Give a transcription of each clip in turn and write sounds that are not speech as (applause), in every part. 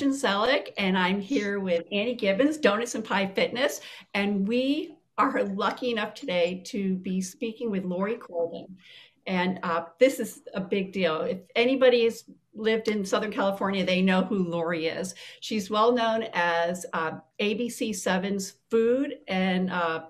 Gretchen Zellick, and I'm here with Annie Gibbons, Donuts and Pie Fitness, and we are lucky enough today to be speaking with Lori Corbin. And uh, this is a big deal. If anybody has lived in Southern California, they know who Lori is. She's well known as uh, ABC 7's food and uh,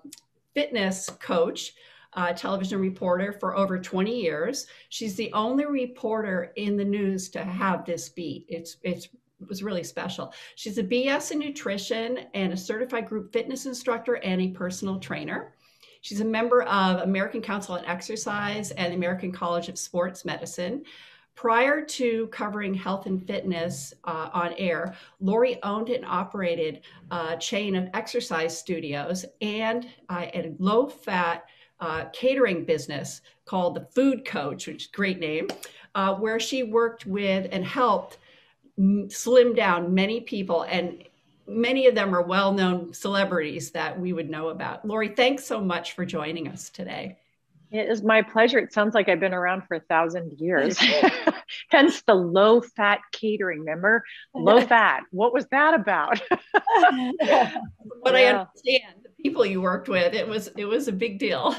fitness coach uh, television reporter for over 20 years. She's the only reporter in the news to have this beat. It's it's it was really special. She's a BS in nutrition and a certified group fitness instructor and a personal trainer. She's a member of American Council on Exercise and American College of Sports Medicine. Prior to covering health and fitness uh, on air, Lori owned and operated a chain of exercise studios and uh, a low fat uh, catering business called the Food Coach, which is a great name, uh, where she worked with and helped slim down many people and many of them are well-known celebrities that we would know about. Lori, thanks so much for joining us today. It is my pleasure. It sounds like I've been around for a thousand years. (laughs) Hence the low fat catering. Remember, low (laughs) fat. What was that about? (laughs) what yeah. I understand, the people you worked with, it was it was a big deal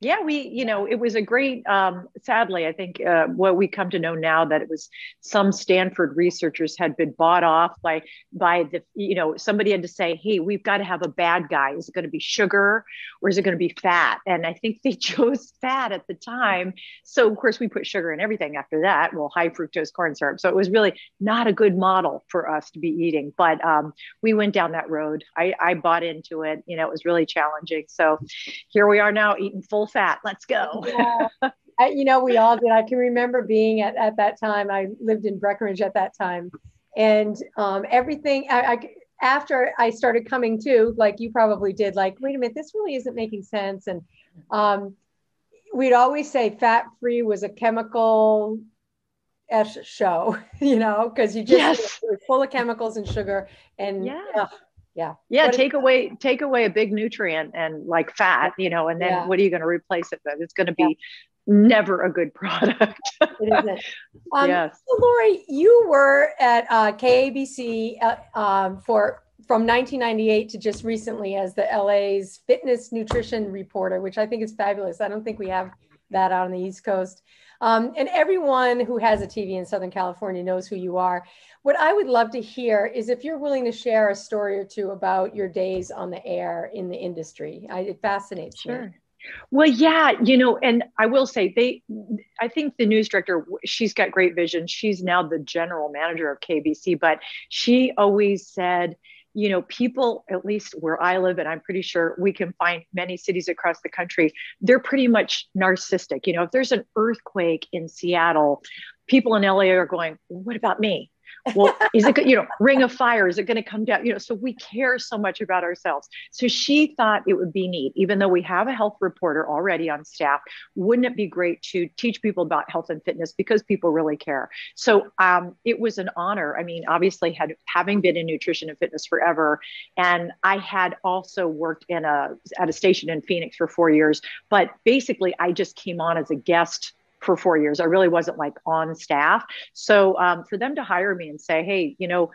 yeah we you know it was a great um, sadly i think uh, what we come to know now that it was some stanford researchers had been bought off by by the you know somebody had to say hey we've got to have a bad guy. Is it going to be sugar or is it going to be fat? And i think they (laughs) chose fat at the time. So of course we put sugar in everything after that. Well high fructose corn syrup. So it was really not a good model for us to be eating. But um, we went down that road. I, I bought into it. You know it was really challenging. So here we are now eating full fat. Let's go. yeah. You know, we all did. I can remember being at, at that time. I lived in Breckenridge at that time. And um, everything, I, I, after I started coming to, like you probably did, like, wait a minute, this really isn't making sense. And um, we'd always say fat free was a chemical show, (laughs) you know, because you just yes. full of chemicals and sugar. And yeah yeah. Yeah what take away take away a big nutrient and like fat you know and then yeah. what are you going to replace it with? It's going to be yeah. never a good product. (laughs) It isn't. Um, yes. so lori you were at uh, kabc uh, um, for from 1998 to just recently as the la's fitness nutrition reporter which i think is fabulous. I don't think we have that out on the east coast um, and everyone who has a tv in southern california knows who you are what I would love to hear is if you're willing to share a story or two about your days on the air in the industry. I, it fascinates sure. me. Well, yeah, you know, and I will say they, I think the news director, she's got great vision. She's now the general manager of KABC, but she always said, you know, people, at least where I live, and I'm pretty sure we can find many cities across the country, they're pretty much narcissistic. You know, if there's an earthquake in Seattle, people in LA are going, what about me? Well is it you know ring of fire is it going to come down you know so we care so much about ourselves. So she thought it would be neat even though we have a health reporter already on staff wouldn't it be great to teach people about health and fitness because people really care? So um, it was an honor. I mean obviously had having been in nutrition and fitness forever and i had also worked in a at a station in phoenix for four years but basically i just came on as a guest for four years. I really wasn't like on staff. So um, for them to hire me and say, hey, you know,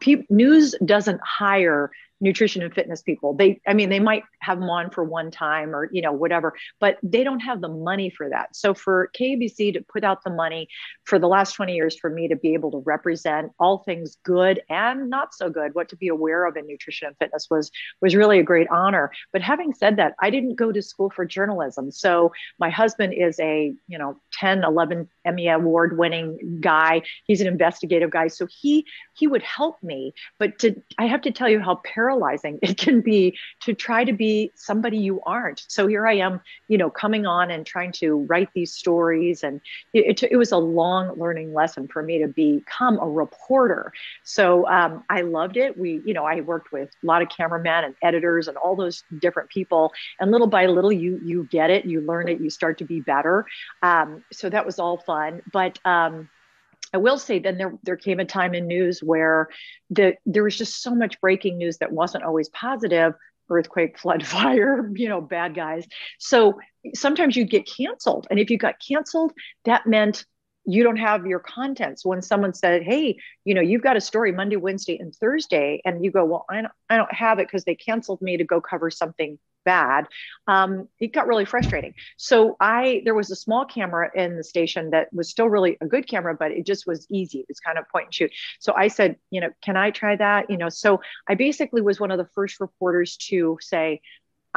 pe- news doesn't hire nutrition and fitness people. They, I mean, they might have them on for one time or, you know, whatever, but they don't have the money for that. So for kabc to put out the money for the last 20 years for me to be able to represent all things good and not so good, what to be aware of in nutrition and fitness was, was really a great honor. But having said that, I didn't go to school for journalism. So my husband is a, you know, 10, 11 Emmy award winning guy. He's an investigative guy. So he, he would help me, but to, I have to tell you how paralyzing (laughs) it can be to try to be somebody you aren't. So here I am, you know, coming on and trying to write these stories. And it, it, it was a long learning lesson for me to become a reporter. So um, I loved it. We, you know, I worked with a lot of cameramen and editors and all those different people. And little by little, you, you get it, you learn it, you start to be better. Um, so that was all fun. But, um, I will say then there there came a time in news where the there was just so much breaking news that wasn't always positive earthquake (laughs) flood fire you know bad guys. So sometimes you'd get canceled and if you got canceled that meant you don't have your contents. When someone said hey you know you've got a story monday wednesday and thursday and you go well i don't, I don't have it because they canceled me to go cover something bad um, it got really frustrating. So i there was a small camera in the station that was still really a good camera but it just was easy. It was kind of point and shoot. So i said you know can i try that? You know so i basically was one of the first reporters to say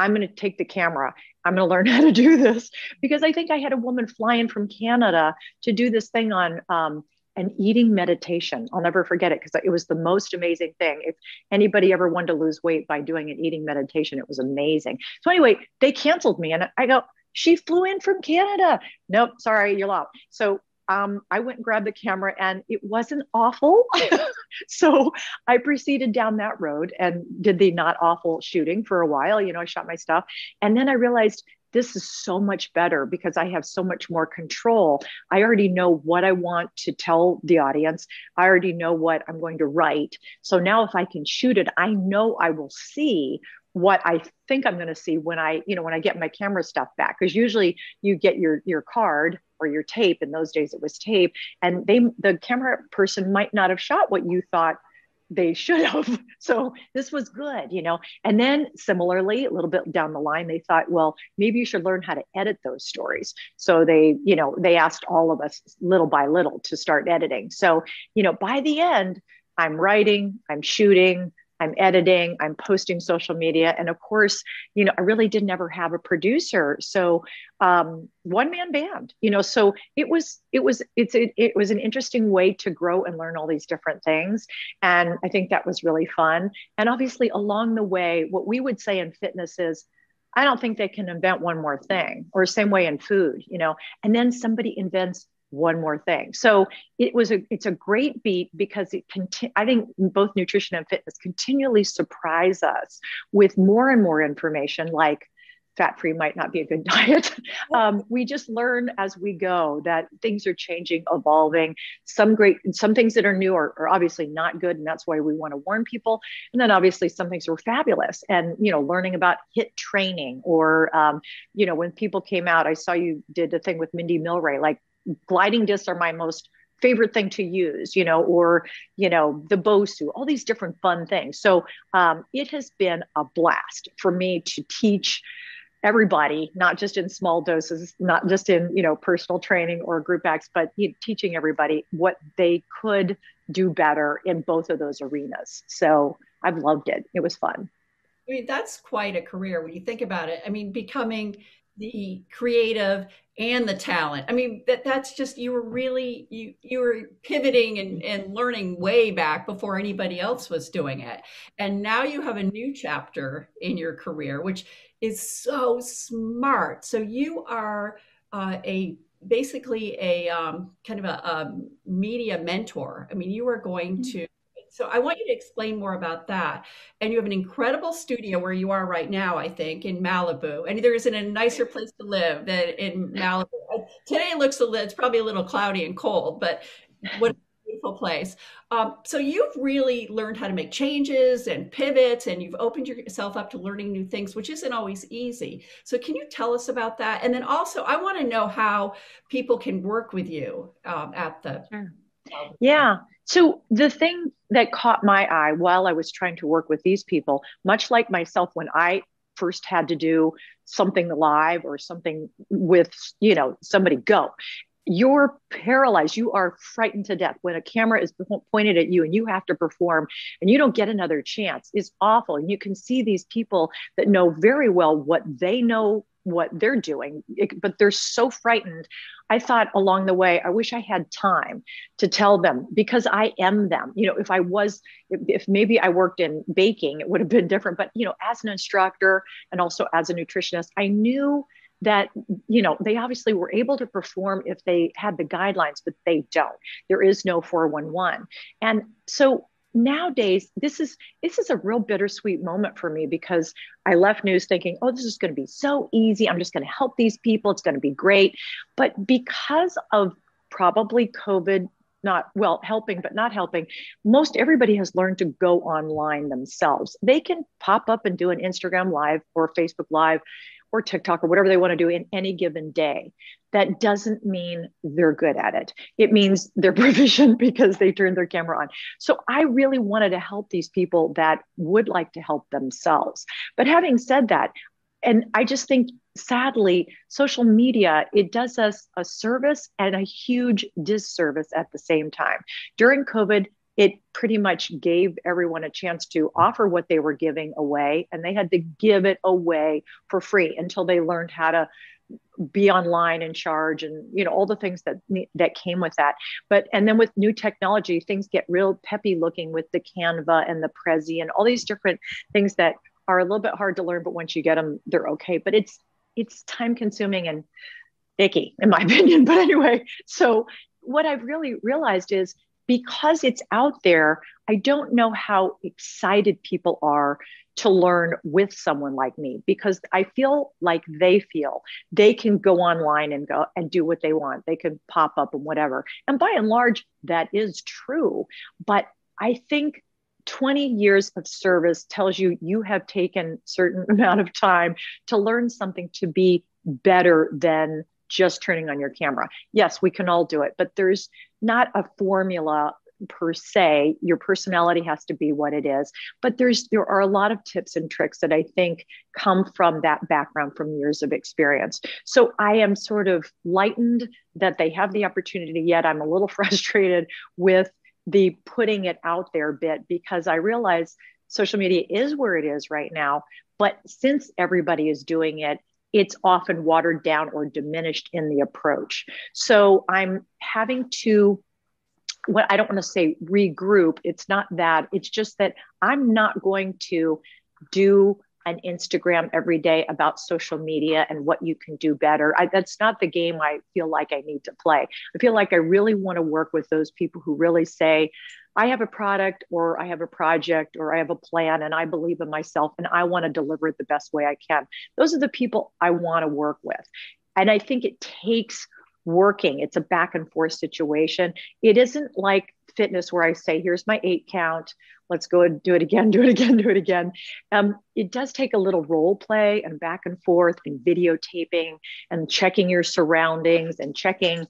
I'm going to take the camera. I'm going to learn (laughs) how to do this. Because I think I had a woman flying from Canada to do this thing on um, an eating meditation. I'll never forget it because it was the most amazing thing. If anybody ever wanted to lose weight by doing an eating meditation, it was amazing. So anyway, they canceled me, and I go. She flew in from Canada. Nope, sorry, you're out. So um, I went and grabbed the camera and it wasn't awful. (laughs) so I proceeded down that road and did the not awful shooting for a while. You know, I shot my stuff. And then I realized this is so much better because I have so much more control. I already know what I want to tell the audience. I already know what I'm going to write. So now if I can shoot it, I know I will see what I think I'm going to see when I, you know, when I get my camera stuff back. Because usually you get your your card or your tape. In those days, it was tape, and they the camera person might not have shot what you thought they should have. (laughs) So this was good, you know. And then similarly, a little bit down the line, they thought, well, maybe you should learn how to edit those stories. So they, you know, they asked all of us little by little to start editing. So, you know, by the end, I'm writing, I'm shooting, I'm editing, I'm posting social media. And of course, you know, I really did never have a producer. So um, one man band, you know, so it was, it was, it's, it, it was an interesting way to grow and learn all these different things. And I think that was really fun. And obviously along the way, what we would say in fitness is, I don't think they can invent one more thing or same way in food, you know, and then somebody invents one more thing. So it was a it's a great beat because it conti- I think both nutrition and fitness continually surprise us with more and more information like fat free might not be a good (laughs) diet. Um, we just learn as we go that things are changing, evolving. Some great, some things that are new are, are, obviously not good, and that's why we want to warn people. And then obviously some things were fabulous. And you know, learning about HIIT training, or um, you know, when people came out, I saw you did a thing with Mindy Mylrea, like gliding discs are my most favorite thing to use, you know, or, you know, the Bosu, all these different fun things. So um, it has been a blast for me to teach everybody, not just in small doses, not just in, you know, personal training or group acts, but you know, teaching everybody what they could do better in both of those arenas. So I've loved it. It was fun. I mean, that's quite a career when you think about it. I mean, becoming the creative and the talent. I mean, that that's just you were really you you were pivoting and, and learning way back before anybody else was doing it. And now you have a new chapter in your career, which is so smart. So you are uh, a basically a um, kind of a, a, media mentor. I mean, you are going mm-hmm. to so I want you to explain more about that. And you have an incredible studio where you are right now, I think, in Malibu. And there isn't a nicer place to live than in Malibu. Today it looks a little, it's probably a little cloudy and cold, but what a beautiful place. Um, so you've really learned how to make changes and pivots, and you've opened yourself up to learning new things, which isn't always easy. So can you tell us about that? And then also, I want to know how people can work with you um, at the. Sure. Yeah. So the thing that caught my eye while I was trying to work with these people, much like myself when I first had to do something live or something with, you know, somebody go. You're paralyzed. You are frightened to death when a camera is pointed at you and you have to perform and you don't get another chance. It's awful. And you can see these people that know very well what they know what they're doing, but they're so frightened. I thought along the way, I wish I had time to tell them because I am them. You know, if I was, if, maybe I worked in baking, it would have been different. But, you know, as an instructor and also as a nutritionist, I knew that you know they obviously were able to perform if they had the guidelines but they don't there is no 411 and so nowadays this is this is a real bittersweet moment for me because i left news thinking oh this is going to be so easy. I'm just going to help these people. It's going to be great. But because of probably covid not well helping but not helping most everybody has learned to go online themselves. They can pop up and do an instagram live or facebook live or TikTok or whatever they want to do in any given day, that doesn't mean they're good at it. It means they're (laughs) proficient because they turned their camera on. So I really wanted to help these people that would like to help themselves. But having said that, and I just think sadly, social media, it does us a service and a huge disservice at the same time. During COVID, it pretty much gave everyone a chance to offer what they were giving away and they had to give it away for free until they learned how to be online and charge and you know all the things that that came with that. But and then with new technology things get real peppy looking with the canva and the prezi and all these different things that are a little bit hard to learn but once you get them they're okay. But it's it's time consuming and icky in my (laughs) opinion. But anyway so what i've really realized is because it's out there, I don't know how excited people are to learn with someone like me because I feel like they feel they can go online and go and do what they want. They can pop up and whatever. And by and large, that is true. But I think 20 years of service tells you you have taken certain (laughs) amount of time to learn something to be better than just turning on your camera. Yes, we can all do it, but there's not a formula per se. Your personality has to be what it is. But there's there are a lot of tips and tricks that i think come from that background from years of experience. So i am sort of lightened that they have the opportunity yet i'm a little (laughs) frustrated with the putting it out there bit because i realize social media is where it is right now but since everybody is doing it it's often watered down or diminished in the approach. So I'm having to what I don't want to say regroup. It's not that. It's just that I'm not going to do an Instagram every day about social media and what you can do better. I, that's not the game I feel like I need to play. I feel like I really want to work with those people who really say, I have a product or I have a project or I have a plan and I believe in myself and I want to deliver it the best way I can. Those are the people I want to work with. And I think it takes working. It's a back and forth situation. It isn't like fitness where I say, here's my eight count. Let's go and do it again, (laughs) do it again, do it again. Um, it does take a little role play and back and forth and videotaping and checking your surroundings and checking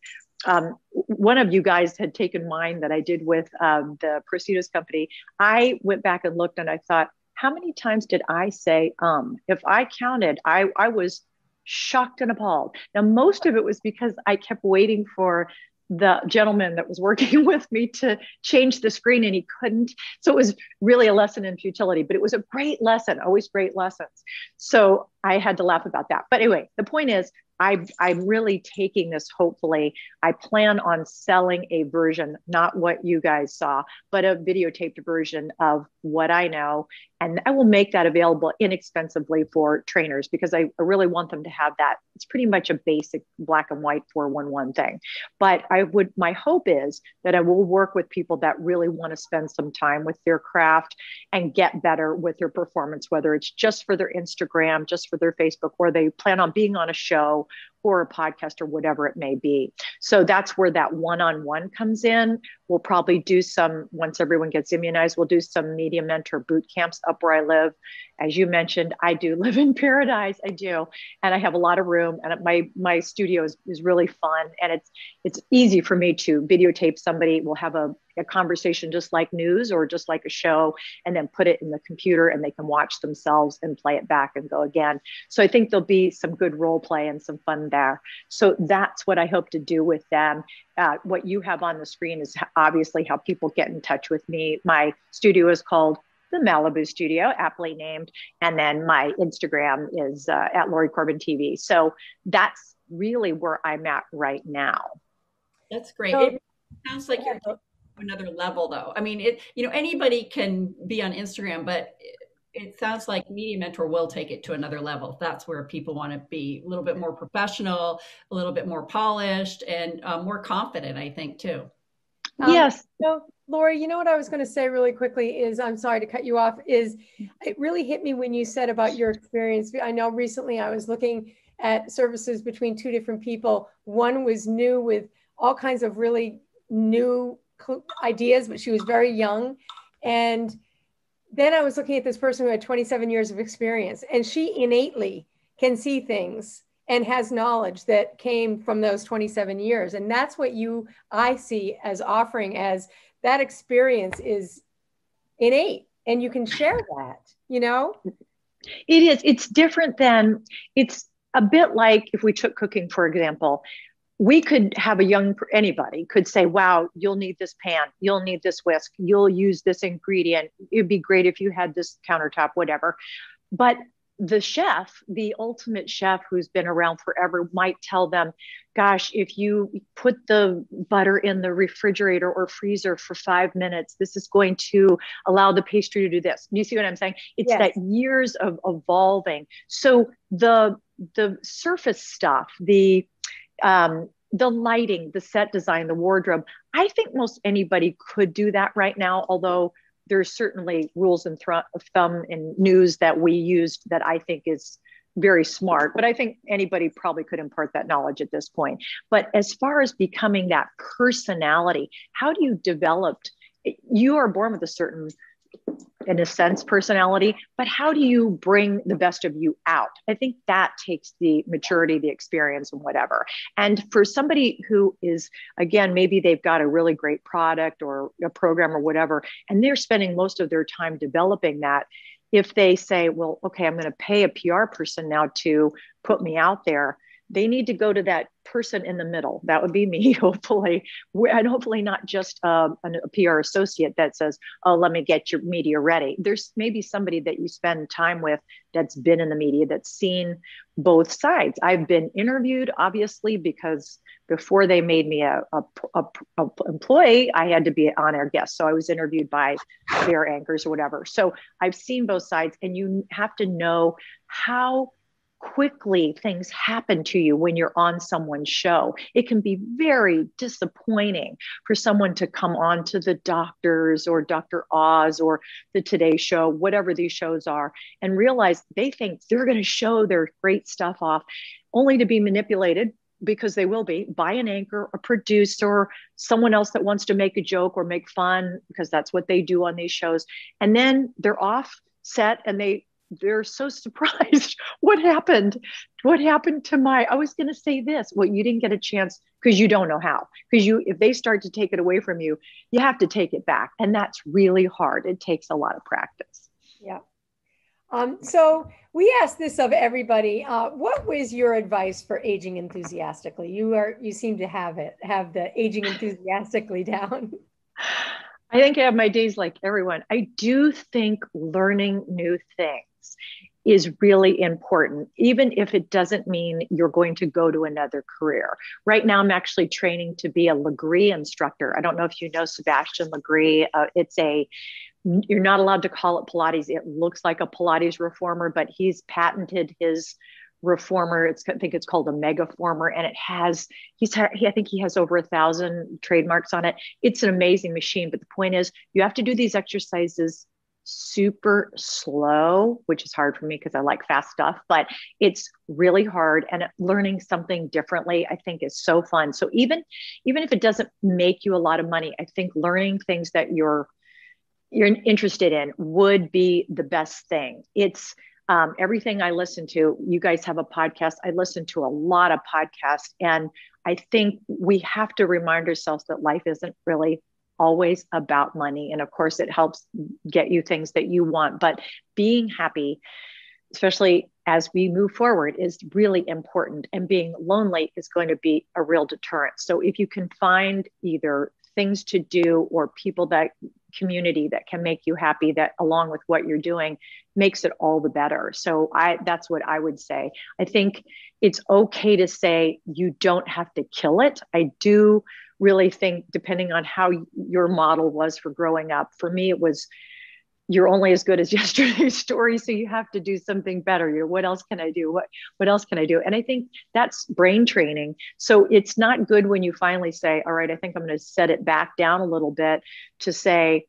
um, one of you guys had taken mine that I did with um, the Proceedus company. I went back and looked and I thought, how many times did I say um? If I counted, I, I was shocked and appalled. Now, most of it was because I kept waiting for the gentleman that was working (laughs) with me to change the screen and he couldn't. So it was really a lesson in futility, but it was a great lesson, always great lessons. So I had to laugh about that. But anyway, the point is, I, I'm really taking this hopefully. I plan on selling a version, not what you guys saw, but a videotaped version of what I know. And I will make that available inexpensively for trainers because I, I really want them to have that. It's pretty much a basic black and white 411 thing. But I would, my hope is that I will work with people that really want to spend some time with their craft and get better with their performance, whether it's just for their Instagram, just for their Facebook, or they plan on being on a show or a podcast or whatever it may be. So that's where that one on one comes in. We'll probably do some, once everyone gets immunized, we'll do some media mentor boot camps up where I live. As you mentioned, I do (laughs) live in paradise. I do. And I have a lot of room and my, my studio is, is really fun. And it's, it's easy for me to videotape somebody. We'll have a, a conversation just like news or just like a show and then put it in the computer and they can watch themselves and play it back and go again. So I think there'll be some good role play and some fun there. So that's what I hope to do with them. Uh, what you have on the screen is obviously how people get in touch with me. My studio is called the Malibu Studio, aptly named, and then my Instagram is uh, at Lori Corbin TV. So that's really where I'm at right now. That's great. So, it sounds like you're another level though. I mean, it you know anybody can be on Instagram, but it sounds like media mentor will take it to another level that's where people want to be a little bit more professional a little bit more polished and uh, more confident i think too um, yes so lori you know what i was going to say really quickly is i'm sorry to cut you off is mm-hmm. it really hit me when you said about your experience. I know recently i was looking at services between two different people. One was new with all kinds of really new ideas but she was very young. And then I was looking at this person who had 27 years of experience, and she innately can see things and has knowledge that came from those 27 years. And that's what you, I see as offering as that experience is innate and you can share that, you know? It is. It's different than, it's a bit like if we took cooking, for example we could have a young anybody could say wow you'll need this pan you'll need this whisk you'll use this ingredient it'd be great if you had this countertop whatever but the chef the ultimate chef who's been around forever might tell them gosh if you put the butter in the refrigerator or freezer for five minutes this is going to allow the pastry to do this do you see what i'm saying it's yes. that years of evolving so the the surface stuff the um, the lighting, the set design, the wardrobe. I think most anybody could do that right now, although there's certainly rules and th- thumb and news that we used that I think is very smart. But I think anybody probably could impart that knowledge at this point. But as far as becoming that personality, how do you develop? You are born with a certain in a sense personality but how do you bring the best of you out? I think that takes the maturity the experience and whatever. And for somebody who is again maybe they've got a really great product or a program or whatever and they're spending most of their time developing that if they say well okay i'm going to pay a pr person now to put me out there they need to go to that person in the middle. That would be me, (laughs) hopefully, and hopefully not just um, a PR associate that says, "Oh, let me get your media ready." There's maybe somebody that you spend time with that's been in the media, that's seen both sides. I've been interviewed, obviously, because before they made me a, a, a, a employee, I had to be an on air guest. So I was interviewed by their anchors or whatever. So I've seen both sides, and you have to know how quickly things happen to you when you're on someone's show. It can be very disappointing for someone to come on to the doctors or Dr. Oz or the Today Show, whatever these shows are, and realize they think they're going to show their great stuff off only to be manipulated because they will be by an anchor, a producer, someone else that wants to make a joke or make fun because that's what they do on these shows. And then they're off set and they they're so surprised (laughs) what happened. What happened to my i was going to say this well you didn't get a chance because you don't know how because you if they start to take it away from you you have to take it back and that's really hard. It takes a lot of practice. Yeah. Um, so we asked this of everybody uh, what was your advice for aging enthusiastically? You are you seem to have it have the aging enthusiastically down. (laughs) I think I have my days like everyone. I do think learning new things is really important, even if it doesn't mean you're going to go to another career. Right now, I'm actually training to be a Lagree instructor. I don't know if you know Sebastian Lagree. Uh, it's a you're not allowed to call it Pilates. It looks like a Pilates reformer, but he's patented his reformer. It's I think it's called a megaformer, and it has he's he, I think he has over a thousand trademarks on it. It's an amazing machine. But the point is, you have to do these exercises super slow, which is hard for me because I like fast stuff, but it's really hard and learning something differently I think is so fun. So even even if it doesn't make you a lot of money, I think learning things that you're you're interested in would be the best thing. It's um, everything I listen to, you guys have a podcast. I listen to a lot of podcasts, and I think we have to remind ourselves that life isn't really always about money. And of course, it helps get you things that you want, but being happy, especially as we move forward, is really important. And being lonely is going to be a real deterrent. So if you can find either things to do or people that community that can make you happy that along with what you're doing makes it all the better so i that's what i would say i think it's okay to say you don't have to kill it i do really think depending on how your model was for growing up for me it was you're only as good as (laughs) yesterday's story so you have to do something better. You know what else can i do? What what else can i do? And i think that's brain training. So it's not good when you finally say all right i think i'm going to set it back down a little bit to say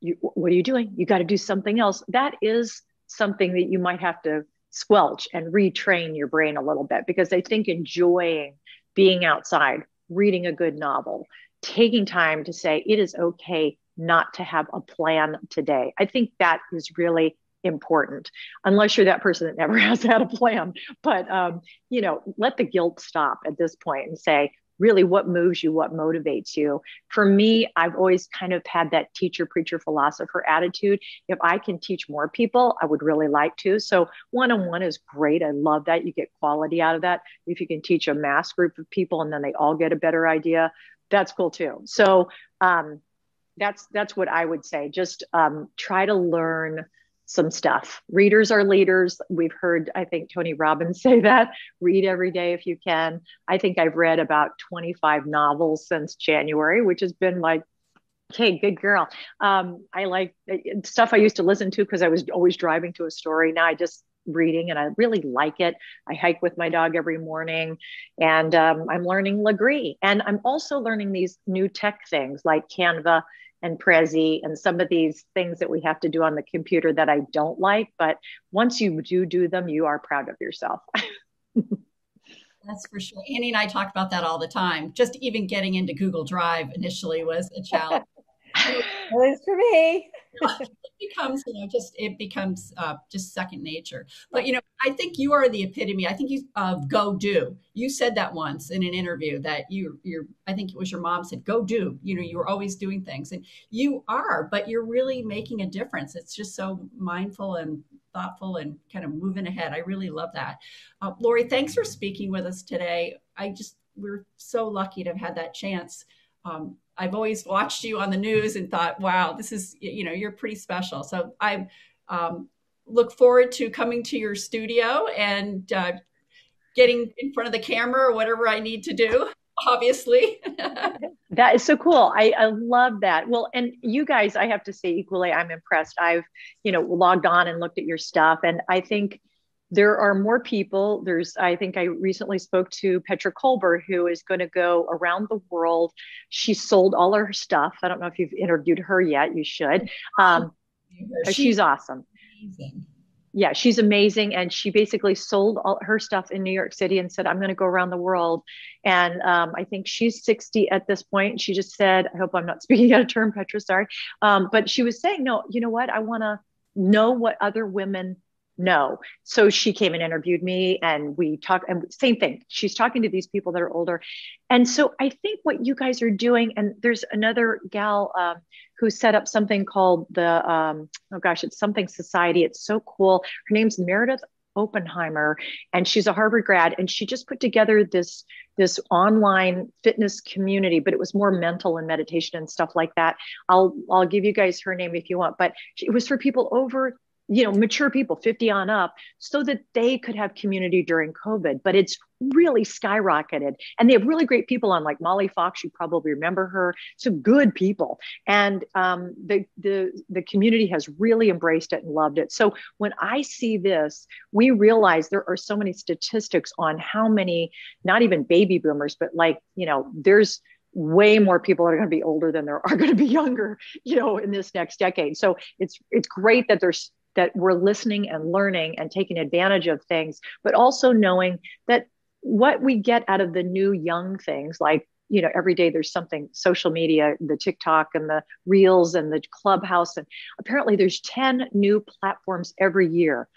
what are you doing? You got to do something else. That is something that you might have to squelch and retrain your brain a little bit because i think enjoying being outside reading a good novel, taking time to say it is okay not to have a plan today. I think that is really important unless you're that person that never (laughs) has had a plan but um, you know let the guilt stop at this point and say really what moves you, what motivates you. For me, I've always kind of had that teacher, preacher, philosopher attitude. If I can teach more people, I would really like to. So one on one is great. I love that. You get quality out of that. If you can teach a mass group of people and then they all get a better idea, that's cool too. So um, that's that's what I would say. Just um, try to learn some stuff. Readers are leaders. We've heard, I think, Tony Robbins (laughs) say that. Read every day if you can. I think I've read about 25 novels since January, which has been like, okay, good girl. Um, I like uh, stuff I used to listen to because I was always driving to a story. Now I just reading and I really like it. I hike with my dog every morning and um, I'm learning Lagree. And I'm also learning these new tech things like Canva and Prezi and some of these things that we have to do on the computer that I don't like. But once you do do them, you are proud of yourself. (laughs) That's for sure. Annie and I talk about that all the time. Just even getting into Google Drive initially was a challenge. At least for me. it becomes, you know, just it becomes uh, just second nature. But you know, I think you are the epitome. I think you uh, go do. You said that once in an interview that you, you're. I think it was your mom said, "Go do." You know, you were always doing things, and you are. But you're really making a difference. It's just so mindful and thoughtful and kind of moving ahead. I really love that. Uh, Lori, thanks for speaking with us today. I just we're so lucky to have had that chance. Um, I've always watched you on the news and thought, wow, this is, you know, you're pretty special. So I um, look forward to coming to your studio and uh, getting in front of the camera or whatever I need to do. (laughs) Obviously, (laughs) that is so cool. I, I love that. Well, and you guys, I have to say, equally, I'm impressed. I've, you know, logged on and looked at your stuff, and I think there are more people. There's, I think I recently spoke to Petra Kolber, who is going to go around the world. She sold all her stuff. I don't know if you've interviewed her yet. You should. Um, she's, she's awesome. Amazing. Yeah, she's amazing. And she basically sold all her stuff in New York City and said, I'm going to go around the world. And um, I think she's 60 at this point. She just said, I hope I'm not (laughs) speaking out of term, Petra, sorry. Um, but she was saying, no, you know what? I want to know what other women no. So she came and interviewed me and we talked and same thing. She's talking to these people that are older. And so I think what you guys are doing, and there's another gal um, who set up something called the, um, oh gosh, it's something society. It's so cool. Her name's Meredith Oppenheimer and she's a Harvard grad and she just put together this this online fitness community but it was more mental and meditation and stuff like that. I'll I'll give you guys her name if you want but it was for people over you know mature people 50 on up so that they could have community during covid. But it's really skyrocketed. And they have really great people on like molly fox you probably remember her. Some good people. And um, the, the the community has really embraced it and loved it. So when i see this we realize there are so many statistics on how many not even baby boomers but like you know there's way more people are going to be older than there are going to be younger you know in this next decade. So it's it's great that there's that we're listening and learning and taking advantage of things, but also knowing that what we get out of the new young things like you know every day there's something social media the tiktok and the reels and the clubhouse and apparently there's 10 new platforms every year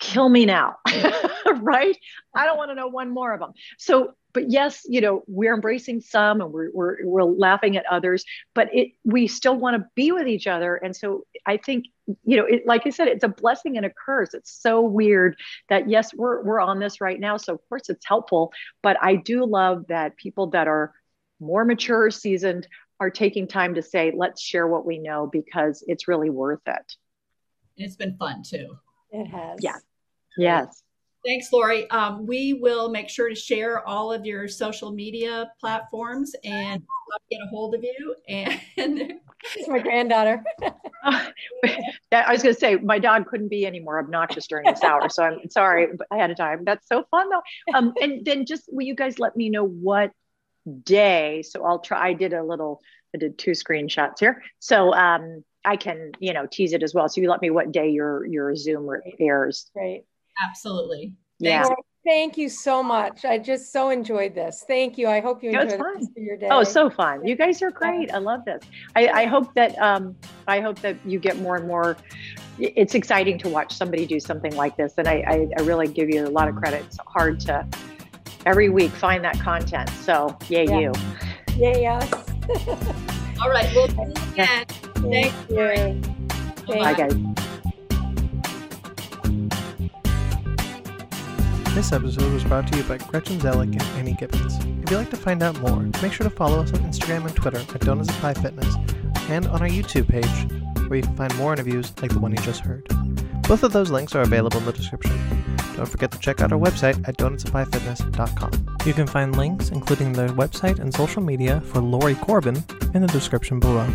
kill me now (laughs) right? I don't want to know one more of them so but yes you know we're embracing some and we're, we're, we're laughing at others but it we still want to be with each other. And so i think you know it, like i said it's a blessing and a curse. It's so weird that yes we're we're on this right now so of course it's helpful but i do love that people that are more mature seasoned are taking time to say let's share what we know because it's really worth it. And it's been fun too. It has. Yeah Yes. Thanks, Lori. Um, we will make sure to share all of your social media platforms and get a hold of you. And it's my granddaughter. (laughs) I was going to say my dog couldn't be any more obnoxious during this hour, so I'm sorry ahead of time. That's so fun though. Um, and then just will you guys let me know what day? So I'll try. I did a little. I did two screenshots here, so um, I can you know tease it as well. So you let me what day your your Zoom airs. Great. Absolutely. Yeah. Thank you so much. I just so enjoyed this. Thank you. I hope you No, enjoy the fun. rest of your day. Oh, so fun. You guys are great. I love this. I, I hope that um, I hope that you get more and more. It's exciting to watch somebody do something like this, and I, I, I really give you a lot of credit. It's hard to every week find that content. So yay Yeah. you. yeah, yes. (laughs) All right. We'll see you again. Thank you. Bye guys. This episode was brought to you by Gretchen Zellick and Annie Gibbons. If you'd like to find out more, make sure to follow us on Instagram and Twitter at Donuts Pie Fitness and on our YouTube page, where you can find more interviews like the one you just heard. Both of those links are available in the description. Don't forget to check out our website at donutsandpiefitness.com. You can find links, including their website and social media for Lori Corbin, in the description below.